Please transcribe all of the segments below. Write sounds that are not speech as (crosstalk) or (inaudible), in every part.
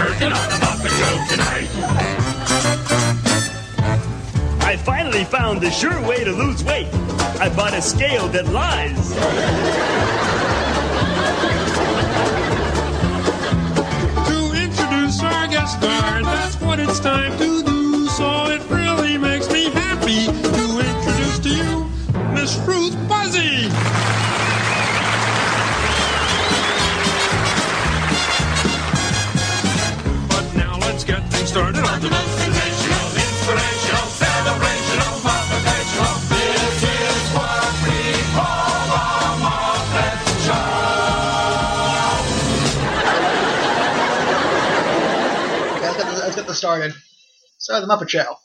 curtain on the Muppet Show tonight. I finally found the sure way to lose weight. I bought a scale that lies. To introduce our guest star, that's what it's time to do. The most sensational, inspirational, celebrational, motivational. This is what we call a Muppet Show. Let's, get let's get this started. Start the Muppet Show.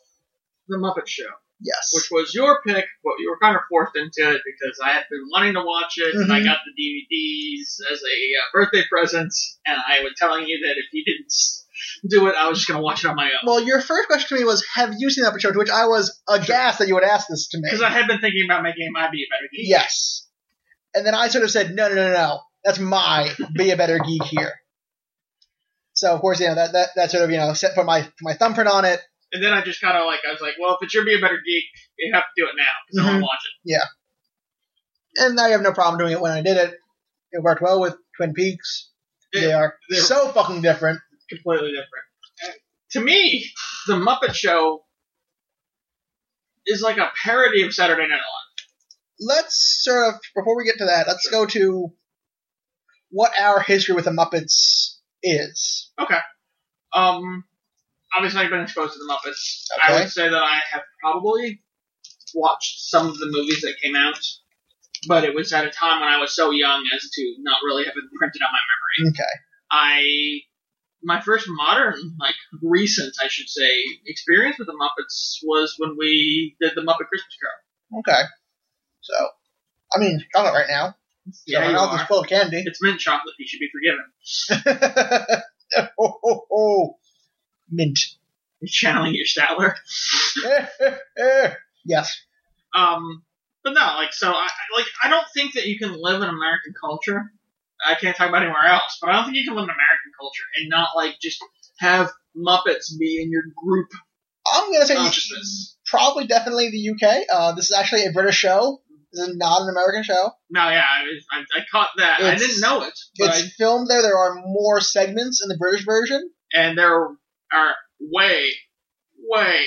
The Muppet Show, Yes. which was your pick, but you were kind of forced into it because I had been wanting to watch it, and I Mhm. got the DVDs as a uh, birthday present, and I was telling you that if you didn't do it, I was just going to watch it on my own. Well, your first question to me was, "Have you seen the Muppet Show?" To which I was aghast that you would ask this to me. Because I had been thinking about making my be a better geek. Yes. And then I sort of said, "No, no, no, no. That's my be a better geek here." So of course, you know that that, that sort of you know set put my put my thumbprint on it. And then I just kind of like, I was like, well, if it's your be a better geek, you have to do it now because I want to watch it. Yeah. And I have no problem doing it when I did it. It worked well with Twin Peaks. They are they're- so fucking different. Completely different. To me, the Muppet Show is like a parody of Saturday Night Live. Let's sort of before we get to that, let's go to what our history with the Muppets is. Okay. Um, obviously, I've been exposed to the Muppets. I would say that I have probably watched some of the movies that came out, but it was at a time when I was so young as to not really have it printed on my memory. Okay. I my first modern, like recent, I should say, experience with the Muppets was when we did the Muppet Christmas Carol. Okay. So, I mean, chocolate right now. Yeah, so my you are. full of candy. It's mint chocolate. You should be forgiven. (laughs) oh, oh, oh. Mint. You're channeling your Statler. (laughs) yes. Um, but no, like so, I I- like I don't think that you can live in American culture. I can't talk about anywhere else, but I don't think you can live in American culture and not like just have Muppets be in your group I'm gonna say consciousness. probably definitely the UK. Uh, this is actually a British show. This is not an American show. No, yeah, I, I, I caught that. I It's- didn't know it, It's filmed there. There are more segments in the British version. And there are way, way,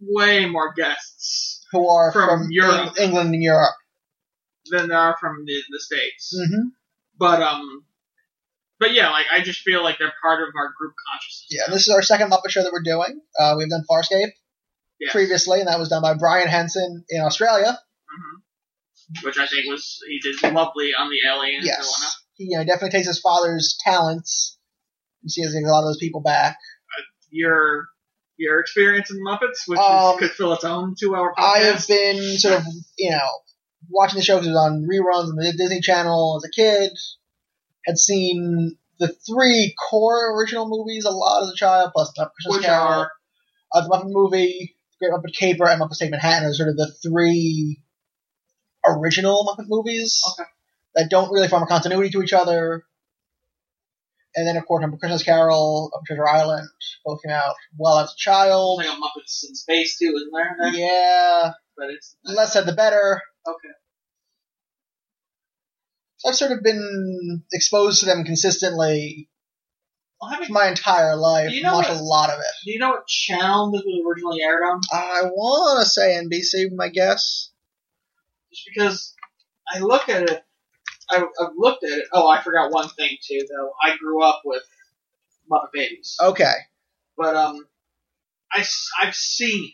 way more guests Who are From from, Europe. England and Europe. than there are from the, the states. hmm But um, but yeah, like I just feel like they're part of our group consciousness. Yeah, this is our second Muppet show that we're doing. Uh, we've done Farscape Yes. previously, and that was done by Brian Henson in Australia. Mhm. Which I think was he did lovely on the aliens and whatnot. Yes, he you know, definitely takes his father's talents. You see, a lot of those people back. Your your experience in Muppets, which Um, is, could fill its own two hour podcast. I have been sort of, you know, watching the show because it was on reruns on the Disney Channel as a kid. Had seen the three core original movies a lot as a child, plus the Christmas Which Carol, are uh, the Muppet Movie, Great Muppet Caper, and Muppet Take Manhattan are sort of the three original Muppet movies Okay. that don't really form a continuity to each other. And then, of course, Muppet Christmas Carol, Muppet Treasure Island, both came out well as a child. like a Muppets in Space too, isn't there? Yeah, But it's the less said the better. okay. So I've sort of been exposed to them consistently having, for my entire life. You know watched what- a lot of it. do you know what channel this was originally aired on? I want to say NBC, my guess. Just because I look at it, I, I've looked at it. Oh, I forgot one thing too, though. I grew up with Muppet Babies, Okay. but um, I I have seen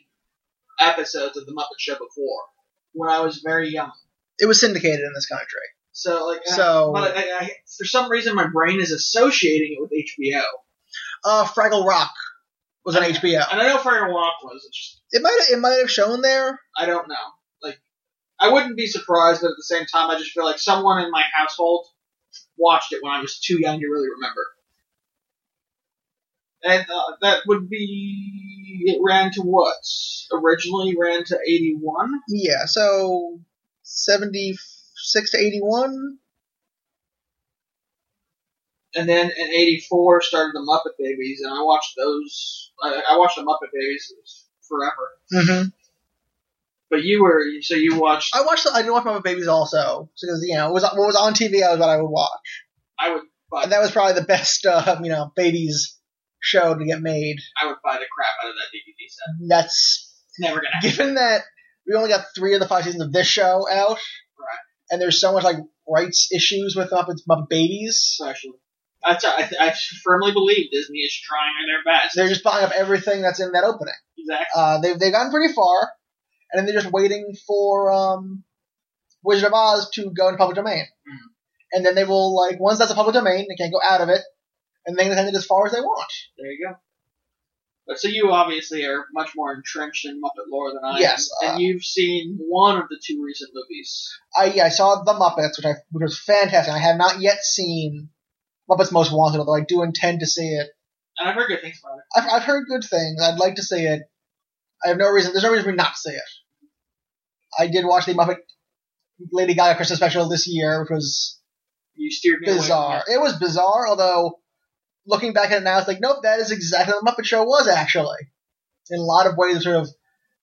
episodes of the Muppet Show before when I was very young. It was syndicated in this country. So like, uh, So- but I, I, for some reason my brain is associating it with HBO. Uh, Fraggle Rock was on HBO. And I know Fraggle Rock was. Just It might it might have shown there. I don't know. Like, I wouldn't be surprised, but at the same time, I just feel like someone in my household watched it when I was too young to really remember. And uh, that would be it ran to what? Originally ran to eighty one. Yeah, so 76 to 81. and then in '84 started the Muppet Babies, and I watched those. I, I watched the Muppet Babies forever. Mm-hmm. But you were so you watched. I watched. The, I did watch Muppet Babies also because you know it was what was on TV. I was what I would watch, I would buy. and that was probably the best uh, you know babies show to get made. I would buy the crap out of that DVD set. That's It's never gonna happen. given that we only got three of the five seasons of this show out, Right. And there's so much like rights issues with Muppet Muppet Babies. Especially. That's, I, I firmly believe Disney is trying their best. They're just buying up everything that's in that opening. exactly. Uh, they've they've gotten pretty far, and then they're just waiting for um, Wizard of Oz to go into public domain, Mhm. and then they will like once that's a public domain, they can't go out of it, and they can send it as far as they want. There you go. But so you obviously are much more entrenched in Muppet lore than I Yes, am, uh, and you've seen one of the two recent movies. I yeah, I saw the Muppets, which I which was fantastic. I have not yet seen Muppets Most Wanted, although I do intend to see it. And I've heard good things about it. I've, I've heard good things. I'd like to see it. I have no reason. There's no reason for me not to see it. I did watch the Muppet Lady Gaga Christmas special this year, which was You steered me bizarre. it. It was bizarre, although looking back at it now, it's like, nope, that is exactly what the Muppet Show was actually. In a lot of ways, sort of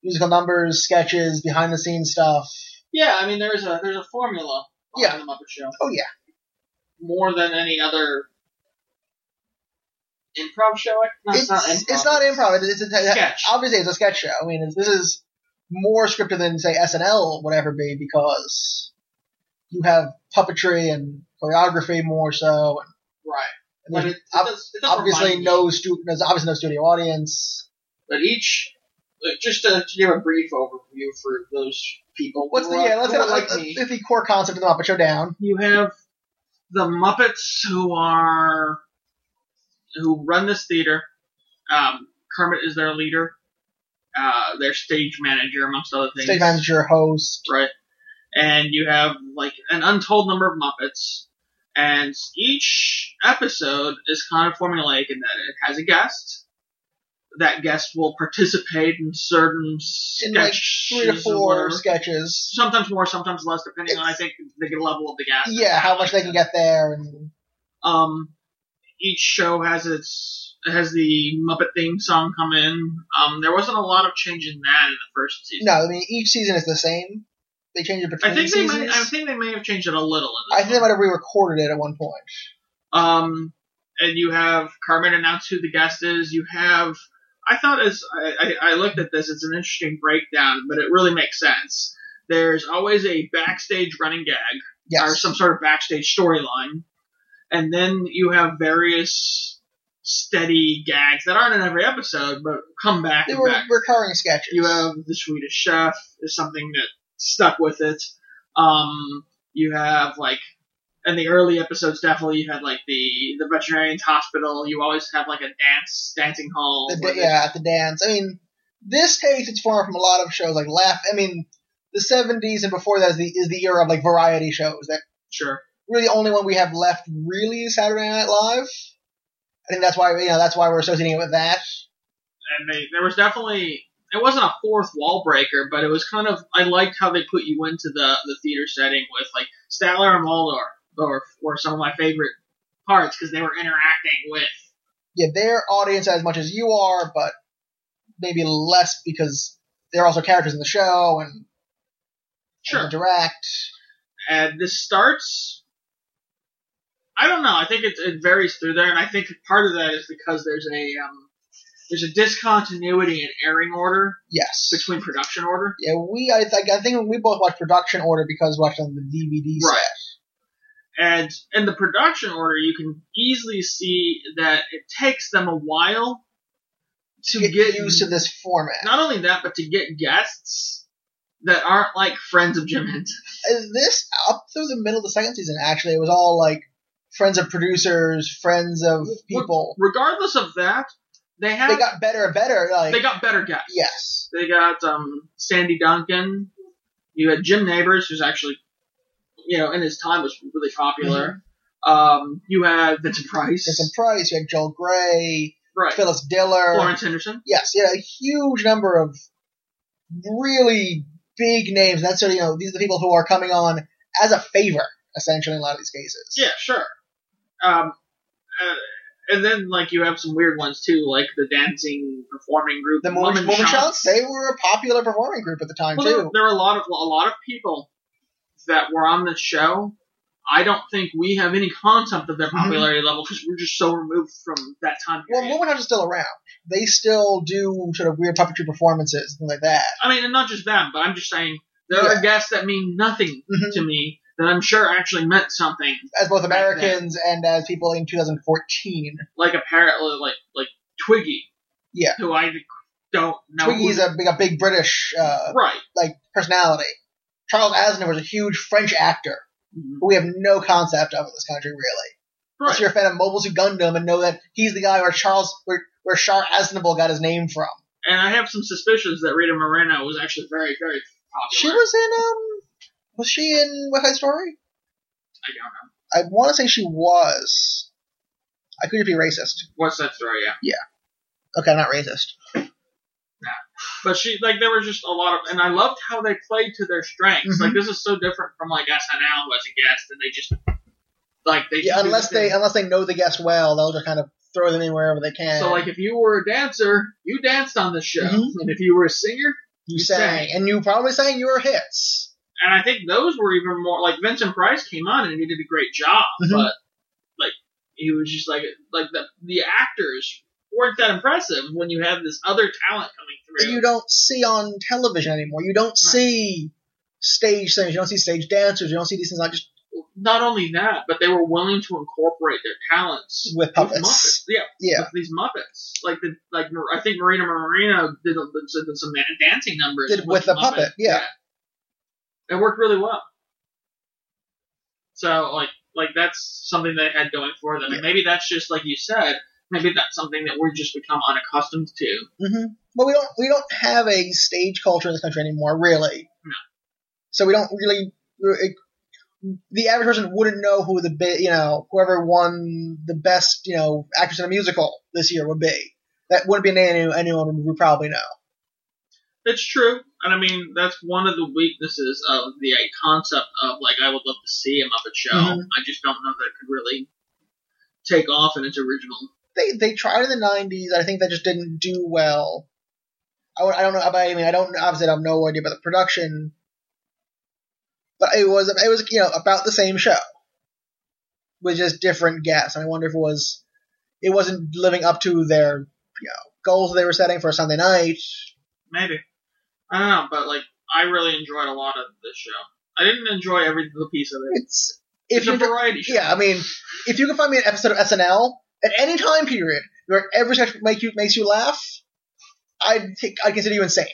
musical numbers, sketches, behind the scenes stuff. Yeah, I mean there's a there's a formula Yeah. the Muppet Show Oh yeah, more than any other improv show. No, it's, it's not improv. it's not improv. It's, it's a, Sketch. Obviously, it's a sketch show. I mean, it's, this is more scripted than say SNL would ever be because you have puppetry and choreography more so. And, right. And But there's it, it ob- does, it does obviously no stu- there's obviously no studio audience. But each, like, just to, to give a brief overview for those people. What's the yeah? Let's who get, like let's the core concept of the Muppet Show down. you have the Muppets who are who run this theater. Um, Kermit is their leader, uh, their stage manager, amongst other things. Stage manager, host. right? And you have like an untold number of Muppets, and each episode is kind of formulaic in that it has a guest. That guest will participate in certain In like sketches three to four whatever. sketches. Sometimes more, sometimes less, depending on I think the level of the guest. Yeah, how much they can get there, and Um, each show has its has the Muppet theme song come in. Um, there wasn't a lot of change in that in the first season. no, I mean each season is the same. They change it between I think they seasons. may. I think they may have changed it a little. In I think they might have re-recorded it at one point. Um, and you have Kermit announce who the guest is. You have. I thought as I, I, I looked at this, it's an interesting breakdown, but it really makes sense. There's always a backstage running gag Yes. or some sort of backstage storyline, and then you have various steady gags that aren't in every episode, but come back They were back. recurring sketches. You have the Swedish Chef is something that stuck with it. Um, you have like in the early episodes, definitely you had like the the veterinarian's hospital. You always have like a dance dancing hall. the, where da- they- yeah, at the dance. I mean, this takes its form from a lot of shows like Laugh. I mean, the '70s and before that is the is the era of like variety shows. That sure. really the only one we have left really is Saturday Night Live. I think that's why you know that's why we're associating it with that. And they there was definitely it wasn't a fourth wall breaker, but it was kind of I liked how they put you into the the theater setting with like Statler and Waldorf or were some of my favorite parts because they were interacting with Yeah, their audience as much as you are, but maybe less because they're also characters in the show and, and sure. interact. and this starts. I don't know. I think it, it varies through there, and I think part of that is because there's a um, there's a discontinuity in airing order Yes. between production order. Yeah, we I think I think we both watched production order because we watched on the DVD set. Right. And in the production order, you can easily see that it takes them a while to Get, get, used to this format. Not only that, but to get guests that aren't like friends of Jim Henson. Uh, this up through the middle of the second season? Actually, it was all like friends of producers, friends of people. Regardless of that, they have They got better and better. Like they got better guys. yes, They got um, Sandy Duncan. You had Jim Nabors, who's actually, you know, in his time was really popular. Um, you had Vincent Price, Vincent Price, you had Joel Grey, right? Phyllis Diller. Florence Henderson. Yes, yeah, a huge number of really big names. That's sort of you know these are the people who are coming on as a favor, essentially in a lot of these cases. Yeah, sure. Um, uh, and then like you have some weird ones too, like the dancing performing group, The Mormon, Woman Shots, they were a popular performing group at the time Well, too. there were a lot of a lot of people that were on this show. I don't think we have any concept of their Mhm. popularity level because we're just so removed from that time Well, Mummenschanz is still around. They still do sort of weird puppetry performances, and things like that. I mean, and not just them, but I'm just saying there Yeah. are guests that mean nothing Mhm. to me that I'm sure actually meant something. As both. Americans and as people in 2014. Like apparently, like like Twiggy, Yeah. who I don't know. Twiggy's who, a big, a big British uh, right. like personality. Charles Aznavour was a huge French actor Mhm. who we have no concept of in this country, really. Unless you're a fan of Mobile Suit Gundam and know that he's the guy where Charles, where, where Char Aznavour got his name from. And I have some suspicions that Rita Moreno was actually very, very popular. She was in um, was she in West Side Story? I don't know. I want to say she was. I could be racist. What's that story? Yeah. Yeah. Okay, not racist. Yeah. But she like there was just a lot of, and I loved how they played to their strengths. Mhm. Like this is so different from like SNL has a guest and they just like they Yeah, unless the they thing. unless they know the guest well, they'll just kind of throw them in wherever they can. So like if you were a dancer, you danced on the show, Mhm. and if you were a singer, you you sang, sang. and you probably sang your hits. And I think those were even more like Vincent Price came on and he did a great job, Mhm. but like he was just like like the the actors weren't that impressive when you have this other talent coming through. you don't see on television anymore. You don't see stage things. You don't see stage dancers. You don't see these things like just Not only that, but they were willing to incorporate their talents with with puppets. Muppets. Yeah, Yeah. with these Muppets. Like the like I think Marina Marino did, a- did some dancing numbers Did with the Muppet. puppet, yeah. It worked really well. So like like that's something they had going for them, Yeah. and maybe that's just like you said. Maybe that's something that we're just become unaccustomed to. hmm But we don't we don't have a stage culture in this country anymore, really. No. So we don't really. It, the average person wouldn't know who the you know whoever won the best you know actress in a musical this year would be. That wouldn't be a name anyone would probably know. It's true, and I mean that's one of the weaknesses of the uh, concept of like I would love to see a Muppet Show. Mhm. I just don't know that it could really take off in its original. They they tried in the '90s. I think that just didn't do well. I, I don't know about. I mean, I don't obviously I have no idea about the production, but it was it was you know about the same show with just different guests. And I wonder if it was it wasn't living up to their you know goals they were setting for a Sunday night. Maybe I don't know, but like I really enjoyed a lot of this show. I didn't enjoy every little piece of it. It's if It's a variety show. yeah, I mean, if you can find me an episode of SNL at any time period where every sketch make you makes you laugh, I'd take I'd consider you insane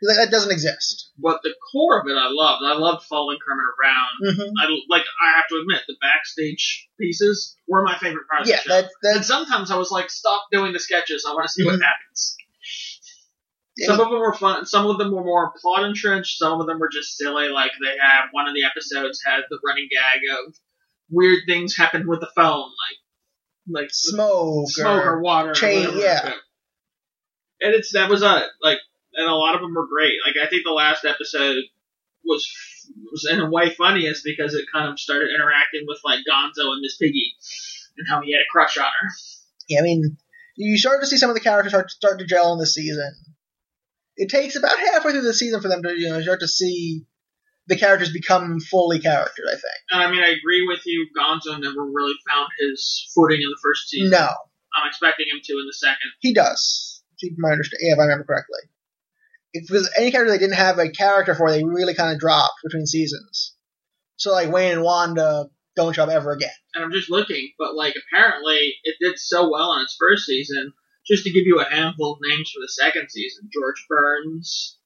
because that, that doesn't exist. But the core of it, I loved. I loved following Kermit around. hmm I like. I have to admit, the backstage pieces were my favorite part of Yeah, the show. that, and sometimes I was like, "Stop doing the sketches. I want to see what Mhm. happens." Some of them were fun. Some of them were more plot entrenched. Some of them were just silly. Like they have one of the episodes had the running gag of weird things happen with the phone, like like smoke, smoke or water, or chain, whatever. yeah. And it's that was it. Like, and a lot of them were great. Like I think the last episode was was in a way funniest because it kind of started interacting with like Gonzo and Miss Piggy and how he had a crush on her. Yeah, I mean, you started to see some of the characters start start to gel in this season. It takes about halfway through the season for them to you know start to see the characters become fully characters. I think. And I mean, I agree with you. Gonzo never really found his footing in the first season. No, I'm expecting him to in the second. he does. Keep my understand. Yeah, if I remember correctly. If there's any character they didn't have a character for, they really kind of dropped between seasons. So like Wayne and Wanda don't show up ever again. And I'm just looking, but like apparently it did so well in its first season. Just to give you a handful of names for the second season: George Burns,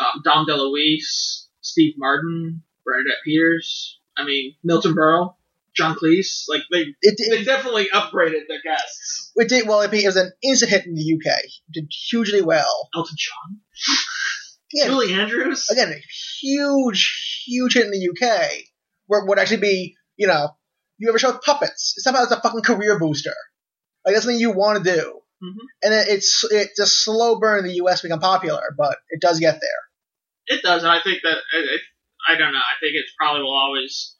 um, Dom DeLuise, Steve Martin, Bernadette Peters. I mean Milton Berle, John Cleese. Like they It, they definitely upgraded their guests. it did well. It was an instant hit in the UK. It did hugely well. Elton John, Yeah, Julie Andrews. again, a huge, huge hit in the UK, where it would actually be, you know, you ever show puppets? It's somehow it's a fucking career booster. Like that's something you want to do. Mhm. And then it's it's a slow burn in the US become popular, but it does get there. It does, and I think that it, it, I don't know. I think it's probably will always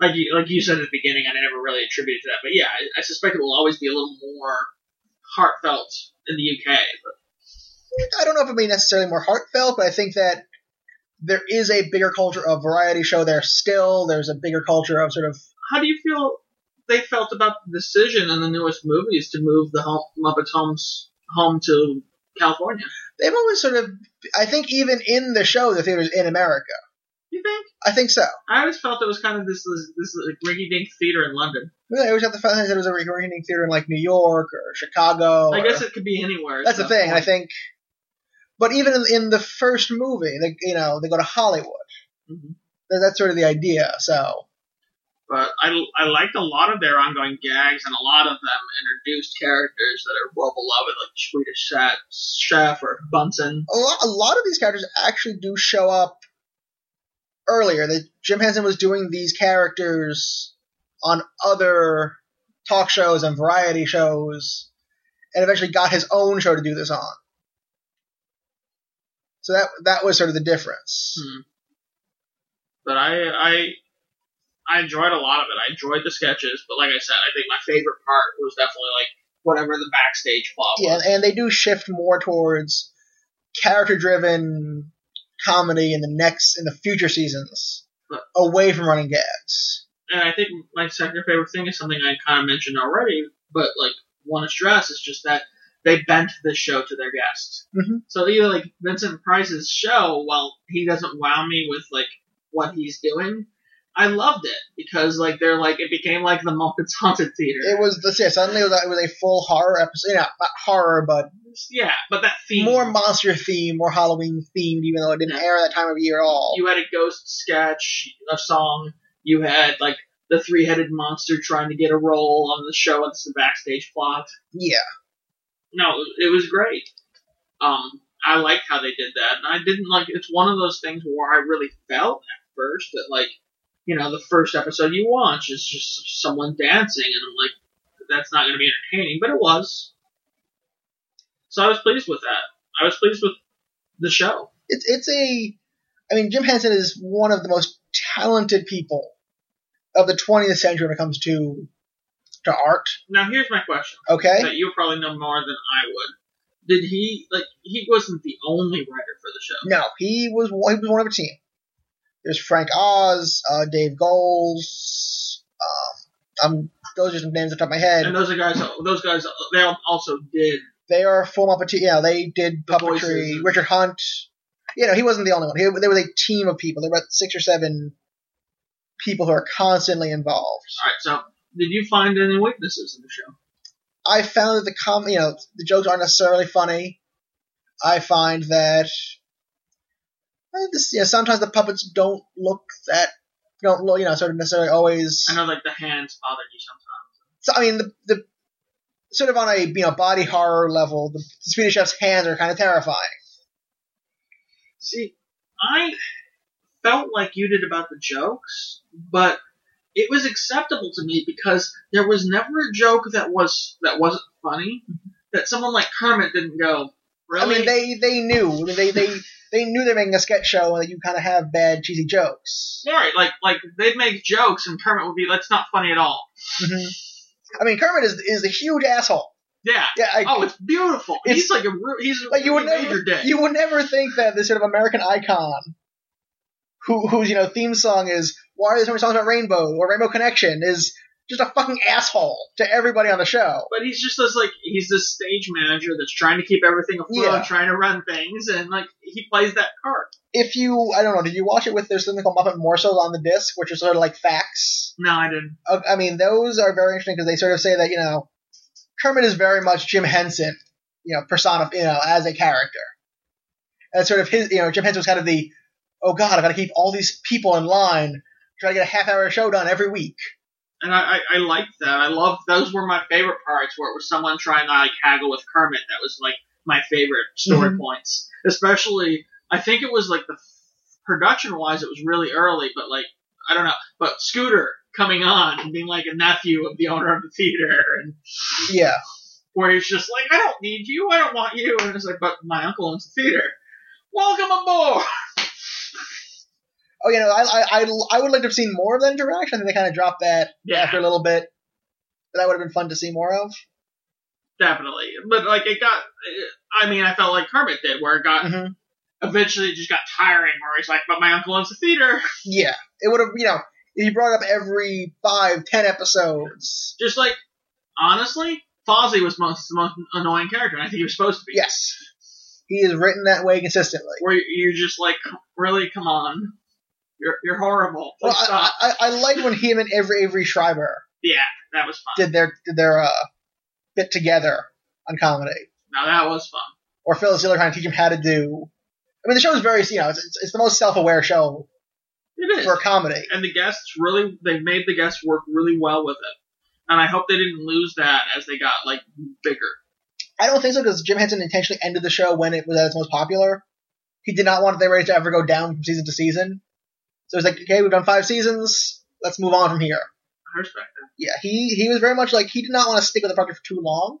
like you like you said at the beginning, I never really attributed to that, but yeah, I, I suspect it will always be a little more heartfelt in the UK. But I don't know if it'd be necessarily more heartfelt, but I think that there is a bigger culture of variety show there still. There's a bigger culture of sort of how do you feel they felt about the decision in the newest movies to move the home, Muppets homes home to California? they've always sort of I think even in the show the theater's in America. You think? I think so. I always felt it was kind of this this, this like rinky-dink theater in London. I always have the feeling that it was a recording theater in like New York or Chicago. I or- guess it could be anywhere. that's the thing. I think, but even in, in the first movie, they you know they go to Hollywood. Mhm. That- That's sort of the idea. So But I, I liked a lot of their ongoing gags, and a lot of them introduced characters that are well beloved, like Swedish Chef, Chef or Bunsen. a lot, a lot of these characters actually do show up earlier. That Jim Henson was doing these characters on other talk shows and variety shows, and eventually got his own show to do this on. So that that was sort of the difference. Hmm. But I, I, I enjoyed a lot of it. I enjoyed the sketches, but like I said, I think my favorite part was definitely like whatever the backstage plot Yeah, was. and they do shift more towards character-driven comedy in the next in the future seasons, But- away from running gags. and I think my second favorite thing is something I kind of mentioned already, but like want to stress is just that they bent this show to their guests. Mhm. So either like Vincent Price's show, while he doesn't wow me with like what he's doing, I loved it because like they're like it became like the Muppets Haunted Theater. It was this yeah. Suddenly, it was, it was a full horror episode. Know, not horror, but yeah, but that theme more monster theme, more Halloween themed, even though it didn't Yeah. air that time of year at all. you had a ghost sketch, a song. You had like the three-headed monster trying to get a role on the show. It's the backstage plot. yeah, no, it was great. Um, I liked how they did that, and I didn't like. It's one of those things where I really felt at first that like, you know, the first episode you watch is just someone dancing, and I'm like, that's not going to be entertaining, but it was. So I was pleased with that. I was pleased with the show. it's it's a. I mean, Jim Henson is one of the most talented people of the 20th century when it comes to to art. Now here's my question Okay, that you'll probably know more than I would. Did he like? He wasn't the only writer for the show. no, he was he was one of a team. There's Frank Oz, uh, Dave Goelz. Um, I'm those are some names off the top of my head. And those are guys. Those guys. They also did They are full Muppet. Yeah, they did The puppetry. Richard Hunt. You know, he wasn't the only one. He, there was a team of people. There were about six or seven people who are constantly involved. All right. So, did you find any weaknesses in the show? I found that the com, you know, the jokes aren't necessarily funny. I find that Uh, this, you know, sometimes the puppets don't look that don't look, you know, sort of necessarily always. I know, like the hands bothered you sometimes. So I mean, the the sort of on a you know body horror level, the, the Swedish Chef's hands are kind of terrifying. See, I felt like you did about the jokes, but it was acceptable to me because there was never a joke that was that wasn't funny. That someone like Kermit didn't go. Really? I mean, they they knew. I mean, they they they knew they're making a sketch show and that you kind of have bad cheesy jokes. Right, like like they'd make jokes and Kermit would be, "That's not funny at all." hmm I mean, Kermit is is a huge asshole. Yeah. Yeah, I, Oh, it's beautiful. It's- he's like a he's a like you would never you would never think that this sort of American icon, who whose you know theme song is "Why are there so many songs about rainbow?" or "Rainbow Connection," is just a fucking asshole to everybody on the show. But he's just this like he's this stage manager that's trying to keep everything afloat, Yeah. trying to run things, and like he plays that card. If you, I don't know, did you watch it with there's something called Muppet Morsels on the disc, which is sort of like facts. No, I didn't. I mean, those are very interesting because they sort of say that you know, Kermit is very much Jim Henson, you know, persona, you know, as a character. And sort of his, you know, Jim Henson was kind of the, oh god, I've got to keep all these people in line, try to get a half hour show done every week. And I, I, I liked that. I loved those were my favorite parts where it was someone trying to like haggle with Kermit. That was like my favorite story Mhm. points. Especially, I think it was like the production wise, it was really early, but like I don't know. But Scooter coming on and being like a nephew of the owner of the theater, and Yeah. where he's just like, I don't need you, I don't want you, and it's like, but my uncle owns the theater. Welcome aboard. Oh, you know, I, I, I, I would like to have seen more of that interaction. I think they kind of dropped that Yeah. after a little bit. But that would have been fun to see more of. Definitely. But like it got I mean, I felt like Kermit did, where it got Mhm. eventually it just got tiring where he's like, But my uncle owns the theater (laughs) Yeah, it would have. You know, if you brought up every five, ten episodes. just like honestly, Fozzie was most the most annoying character, and I think he was supposed to be. Yes, he is written that way consistently. Where you're just like, really, come on. You're you're horrible. Well, I. I, I like when him and Avery, Avery Schreiber yeah, that was fun. did their did their uh, bit together on comedy, now that was fun. or Phyllis Diller trying to teach him how to do. I mean, the show is very you know it's, it's, it's the most self aware show It is. for a comedy. and the guests really they made the guests work really well with it. And I hope they didn't lose that as they got like bigger. I don't think so because Jim Henson intentionally ended the show when it was at its most popular. He did not want the ratings to ever go down from season to season. So it's like, okay, we've done five seasons. Let's move on from here. I respect it. Yeah, he he was very much like he did not want to stick with the project for too long.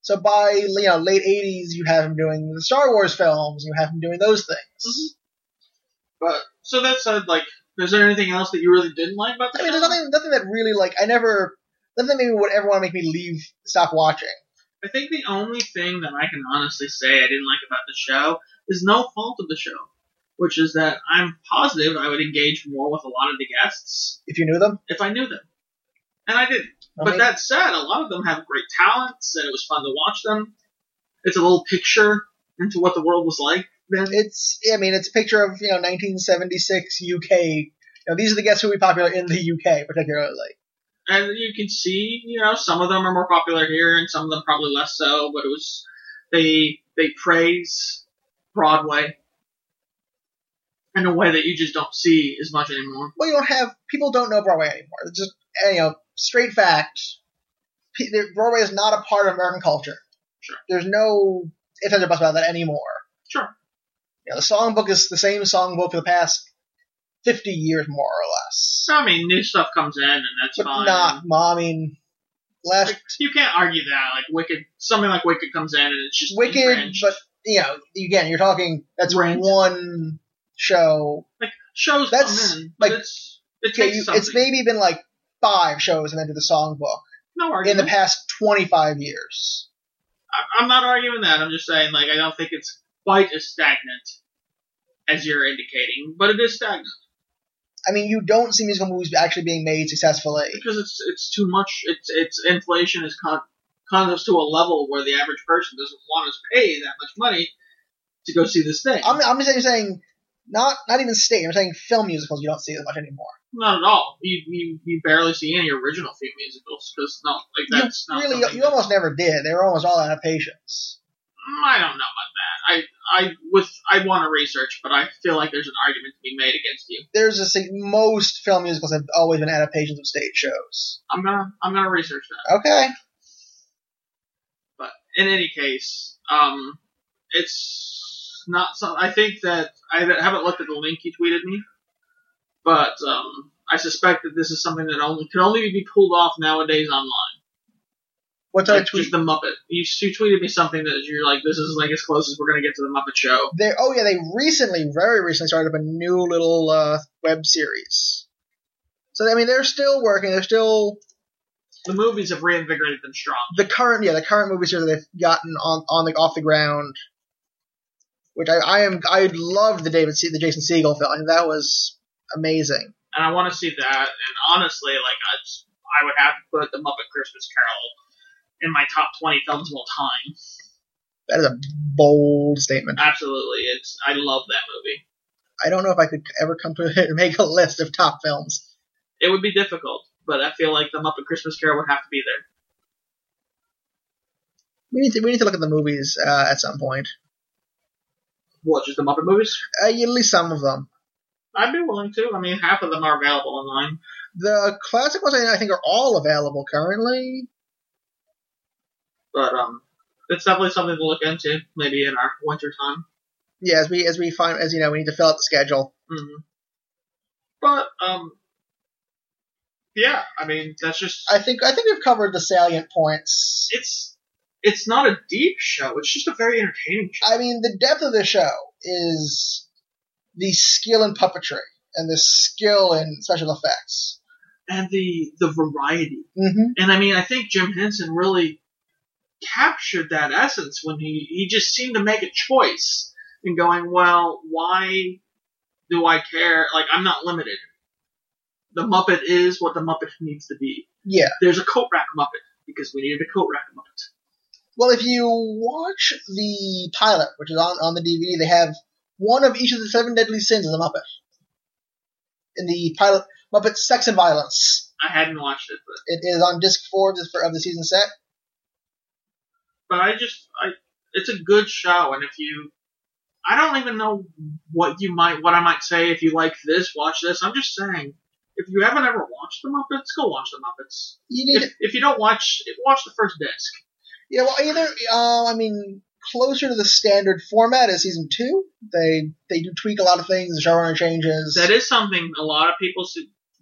So by you know late '80s, you have him doing the Star Wars films. You have him doing those things. Mm-hmm. But so that said, like, is there anything else that you really didn't like about the show? I mean, there's nothing nothing that really like I never nothing that maybe would ever want to make me leave stop watching. I think the only thing that I can honestly say I didn't like about the show is no fault of the show, which is that I'm positive I would engage more with a lot of the guests If you knew them, if I knew them. And I didn't. I But that said, a lot of them have great talents, and it was fun to watch them. It's a little picture into what the world was like then. it's I mean it's a picture of you know 1976 UK. You know, these are the guests who would be popular in the UK particularly. and you can see, you know, some of them are more popular here, and some of them probably less so. But it was they they praise Broadway in a way that you just don't see as much anymore. Well, you don't have people don't know Broadway anymore. It's just you know straight fact. Broadway is not a part of American culture. Sure. There's no ifs ands or buts about that anymore. Sure. You know, the songbook is the same songbook for the past 50 years, more or less. I mean, new stuff comes in, and that's But fine. not, I mean, last Like, you can't argue that. Like Wicked, something like Wicked comes in, and it's just Wicked, but you know, again, you're talking that's Rent. one show. like shows that's, come in, like, it's it takes you, something. it's maybe been like five shows and then to the songbook no argument. in the past 25 years. I- I'm not arguing that. I'm just saying, like, I don't think it's quite as stagnant as you're indicating, but it is stagnant I mean, you don't see musical movies actually being made successfully. because it's it's too much. It's it's inflation is con comes to a level where the average person doesn't want to pay that much money to go see this thing. I'm, I'm just saying not not even stage. I'm saying film musicals. You don't see as much anymore. not at all. You, you you barely see any original film musicals because no, like that's not really, you that- almost never did. They were almost all adaptations. Mm, I don't know about that. I I with I want to research, but I feel like there's an argument to be made against you. There's a most film musicals have always been adaptations of stage shows. I'm gonna I'm gonna research that. Okay. But in any case, um, it's not some. I think that I haven't looked at the link you tweeted me, but um, I suspect that this is something that only can only be pulled off nowadays online. What's Like tweet? the Muppet. You, you tweeted me something that you're like, this is like as close as we're gonna get to the Muppet Show. They oh yeah, they recently, very recently started up a new little uh, web series. So I mean, they're still working. They're still The movies have reinvigorated them strong. the current yeah the current movies that they've gotten on on the off the ground. Which I, I am I loved the David Se- the Jason Segel film. I think that was amazing. and I want to see that. And honestly, like I, just- I would have to put the Muppet Christmas Carol in my top twenty films of all time. That is a bold statement. Absolutely, it's I love that movie. I don't know if I could ever come to (laughs) make a list of top films. It would be difficult, but I feel like the Muppet Christmas Carol would have to be there. We need to we need to look at the movies uh, at some point. What, just the Muppet movies? Uh, at least some of them. I'd be willing to. I mean, half of them are available online. The classic ones I I think are all available currently. But um, it's definitely something to look into, maybe in our winter time. Yeah, as we as we find as you know, we need to fill out the schedule. Mm-hmm. But um, yeah, I mean that's just I think I think we've covered the salient points. it's it's not a deep show. It's just a very entertaining show. I mean, the depth of the show is the skill in puppetry and the skill in special effects. and the the variety. hmm And I mean, I think Jim Henson really captured that essence when he he just seemed to make a choice in going, well, why do I care? Like I'm not limited. The Muppet is what the Muppet needs to be. Yeah. There's a coat rack Muppet because we needed a coat rack Muppet. Well, if you watch the pilot, which is on, on the DVD, they have one of each of the seven deadly sins as a Muppet. In the pilot, Muppet Sex and Violence. I hadn't watched it, but It is on disc four of the, of the season set. but I just I it's a good show, and if you I don't even know what you might what I might say if you like this, watch this. I'm just saying. If you haven't ever watched the Muppets, go watch the Muppets. You need, If, if you don't watch, watch the first disc. Yeah, well, either, uh, I mean, closer to the standard format as season two. They they do tweak a lot of things. The showrunner changes. That is something a lot of people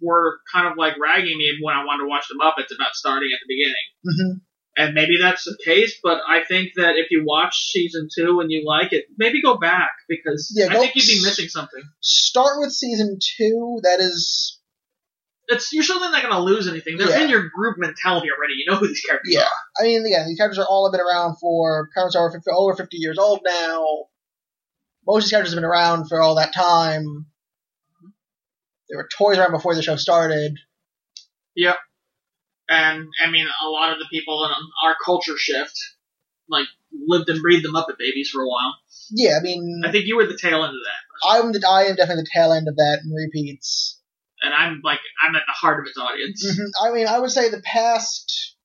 were kind of like ragging me when I wanted to watch the Muppets about starting at the beginning. Mhm. And maybe that's the case, but I think that if you watch season two and you like it, maybe go back because Yeah, I think you'd be missing something. Start with season two. That is, It's you're certainly not going to lose anything. They're Yeah. in your group mentality already. You know who these characters yeah. are. I mean, again, these characters are all have been around for characters are over 50, over 50 years old now. Most of these characters have been around for all that time. There were toys around before the show started. Yep. And I mean, a lot of the people in our culture shift, like lived and breathed the Muppet Babies for a while. Yeah, I mean, I think you were the tail end of that, I'm the, I am definitely the tail end of that and repeats. And I'm like I'm at the heart of its audience. hmm I mean, I would say the past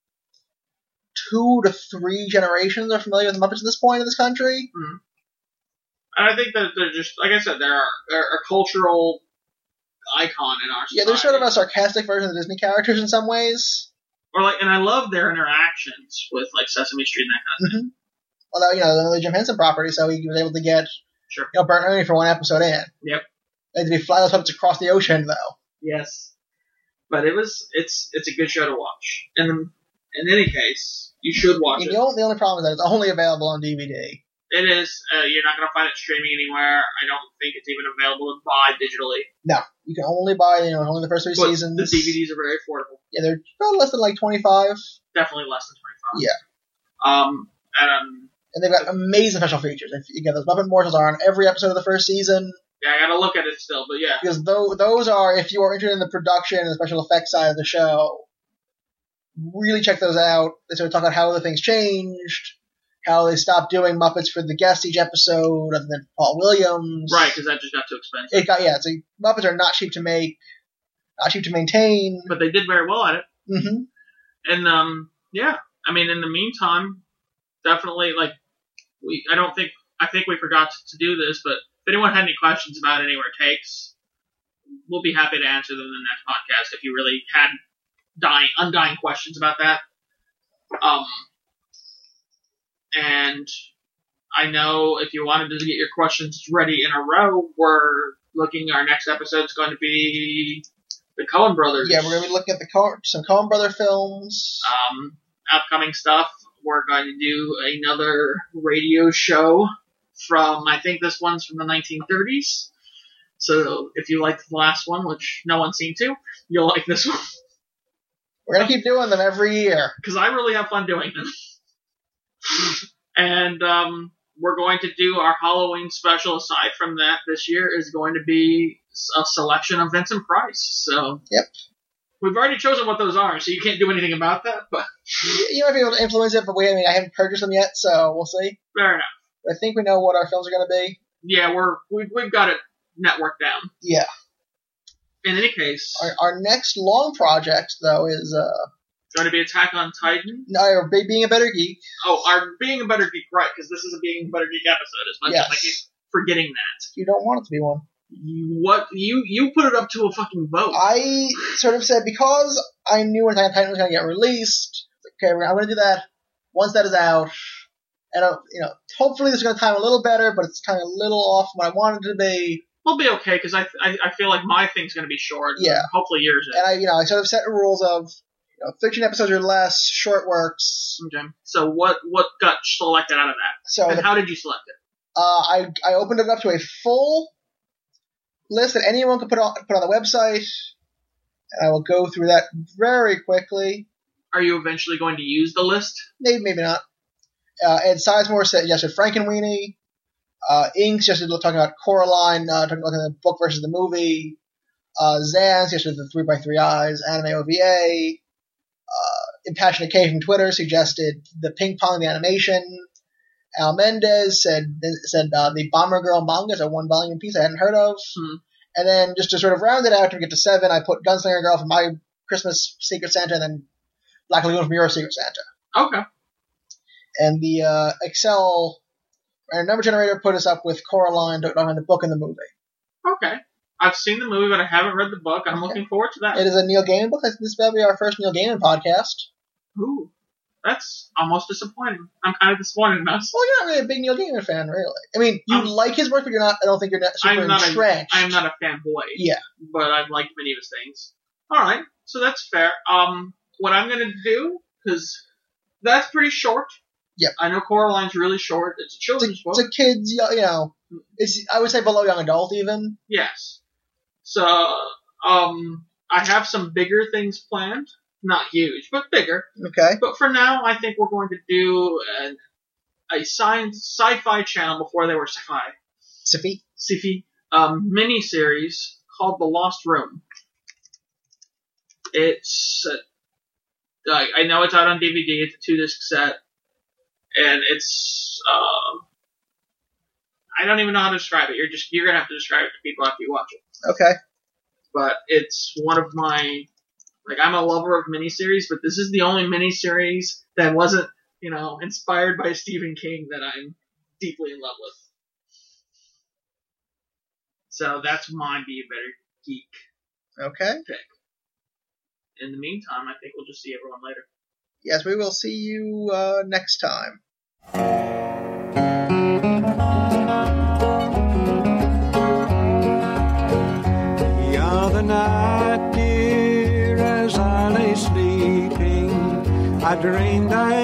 two to three generations are familiar with the Muppets at this point in this country. And I think that they're just, like I said, they're, they're a cultural icon in our society. Yeah, they're sort of a sarcastic version of the Disney characters in some ways. Or like, and I love their interactions with like Sesame Street and that kind of Although, you know, another Jim Henson property, so he was able to get Sure. you know, Bert and Ernie for one episode in. Yep. They had to be fly those puppets across the ocean, though. Yes. But it was, it's, it's a good show to watch. And in any case, you should watch it. the, only, the only problem is that it's only available on DVD. It is, uh, you're not going to find it streaming anywhere. I don't think it's even available to buy digitally. No, you can only buy, you know, only the first three But seasons. the DVDs are very affordable. Yeah, they're less than like 25. Definitely less than 25. Yeah. Um, and um, And they've got amazing special features. If you get those Muppet Morsels are on every episode of the first season. Yeah, I gotta look at it still, but yeah. Because those, those are, if you are interested in the production and the special effects side of the show, really check those out. They sort of talk about how the things changed, how they stopped doing Muppets for the guests each episode, other than Paul Williams. Right, because that just got too expensive. It got, yeah, so Muppets are not cheap to make, not cheap to maintain. But they did very well at it. hmm And um, yeah, I mean, in the meantime, definitely like we. I don't think I think we forgot to do this, but anyone had any questions about anywhere takes, we'll be happy to answer them in the next podcast. If you really had dying, undying questions about that, um, and I know if you wanted to get your questions ready in a row, we're looking. Our next episode is going to be the Coen Brothers. Yeah, we're going to be looking at the Co- some Coen Brother films. um, upcoming stuff. We're going to do another radio show from, I think this one's from the 1930s. So if you liked the last one, which no one seemed to, you'll like this one. We're going to keep doing them every year. Because I really have fun doing them. and um, we're going to do our Halloween special. Aside from that, this year is going to be a selection of Vincent Price. So Yep. We've already chosen what those are, so you can't do anything about that. But You- You might be able to influence it, but we, I mean, I haven't purchased them yet, so we'll see. fair enough. I think we know what our films are going to be. Yeah, we're we've, we've got it networked down. Yeah. In any case, Our, our next long project, though, is uh, going to be Attack on Titan. our Be- Being a Better Geek. Oh, our Being a Better Geek, right? Because this is a Being a Better Geek episode. As much as I keep Yes. forgetting that. You don't want it to be one. You, what you you put it up to a fucking vote. I sort of said, because I knew when Attack on Titan was going to get released, okay, I'm going to do that once that is out. And, uh, you know, hopefully this is going to time a little better, but it's kind of a little off what I wanted it to be. we'll be okay because I, I I feel like my thing's going to be short. Yeah. Hopefully yours is. And I, you know, I sort of set rules of, you know, 13 episodes or less, short works. Okay. So what what got selected out of that? So and the how did you select it? Uh, I I opened it up to a full list that anyone could put on put on the website, and I will go through that very quickly. Are you eventually going to use the list? Maybe, maybe not. Uh, Ed Sizemore said suggested Frankenweenie. Uh, Inks suggested talking about Coraline, uh, talking about the book versus the movie. Uh, Zan suggested the 3x3 Eyes, anime OVA. Uh, Impassionate K from Twitter suggested the ping pong, the animation. Al Mendez said said uh, the Bomber Girl manga is a one volume piece I hadn't heard of. Hmm. And then just to sort of round it out to get to seven, I put Gunslinger Girl from my Christmas Secret Santa, and then Black Lagoon from your Secret Santa. Okay. And the uh, Excel and number generator put us up with Coraline the book and the movie. Okay. I've seen the movie, but I haven't read the book. I'm Okay. looking forward to that. It is a Neil Gaiman book. This will be our first Neil Gaiman podcast. Ooh, that's almost disappointing. I'm kind of disappointed in us. Well, you're not really a big Neil Gaiman fan, really. I mean, you I'm- like his work, but you're not. I don't think you're not super I'm not a, entrenched. I'm not a fanboy. Yeah. But I've liked many of his things. All right, so that's fair. Um, what I'm gonna do because that's pretty short. Yep. I know Coraline's really short. It's a It's a, children's book. it's a kid's, you know, it's I would say below young adult even. Yes. So, um, I have some bigger things planned. Not huge, but bigger. Okay. But for now, I think we're going to do an, a science sci-fi channel before they were sci-fi Siffy. sci-fi um, mini series called The Lost Room. It's uh, I I know it's out on DVD. It's a two disc set, and it's um, I don't even know how to describe it. You're just you're gonna have to describe it to people after you watch it. Okay. But it's one of my like I'm a lover of miniseries, but this is the only miniseries that wasn't you know inspired by Stephen King that I'm deeply in love with. So that's my Be a Better Geek Okay. pick. In the meantime, I think we'll just see everyone later. Yes, we will see you uh, next time. The other night, dear, as I lay sleeping, I dreamed I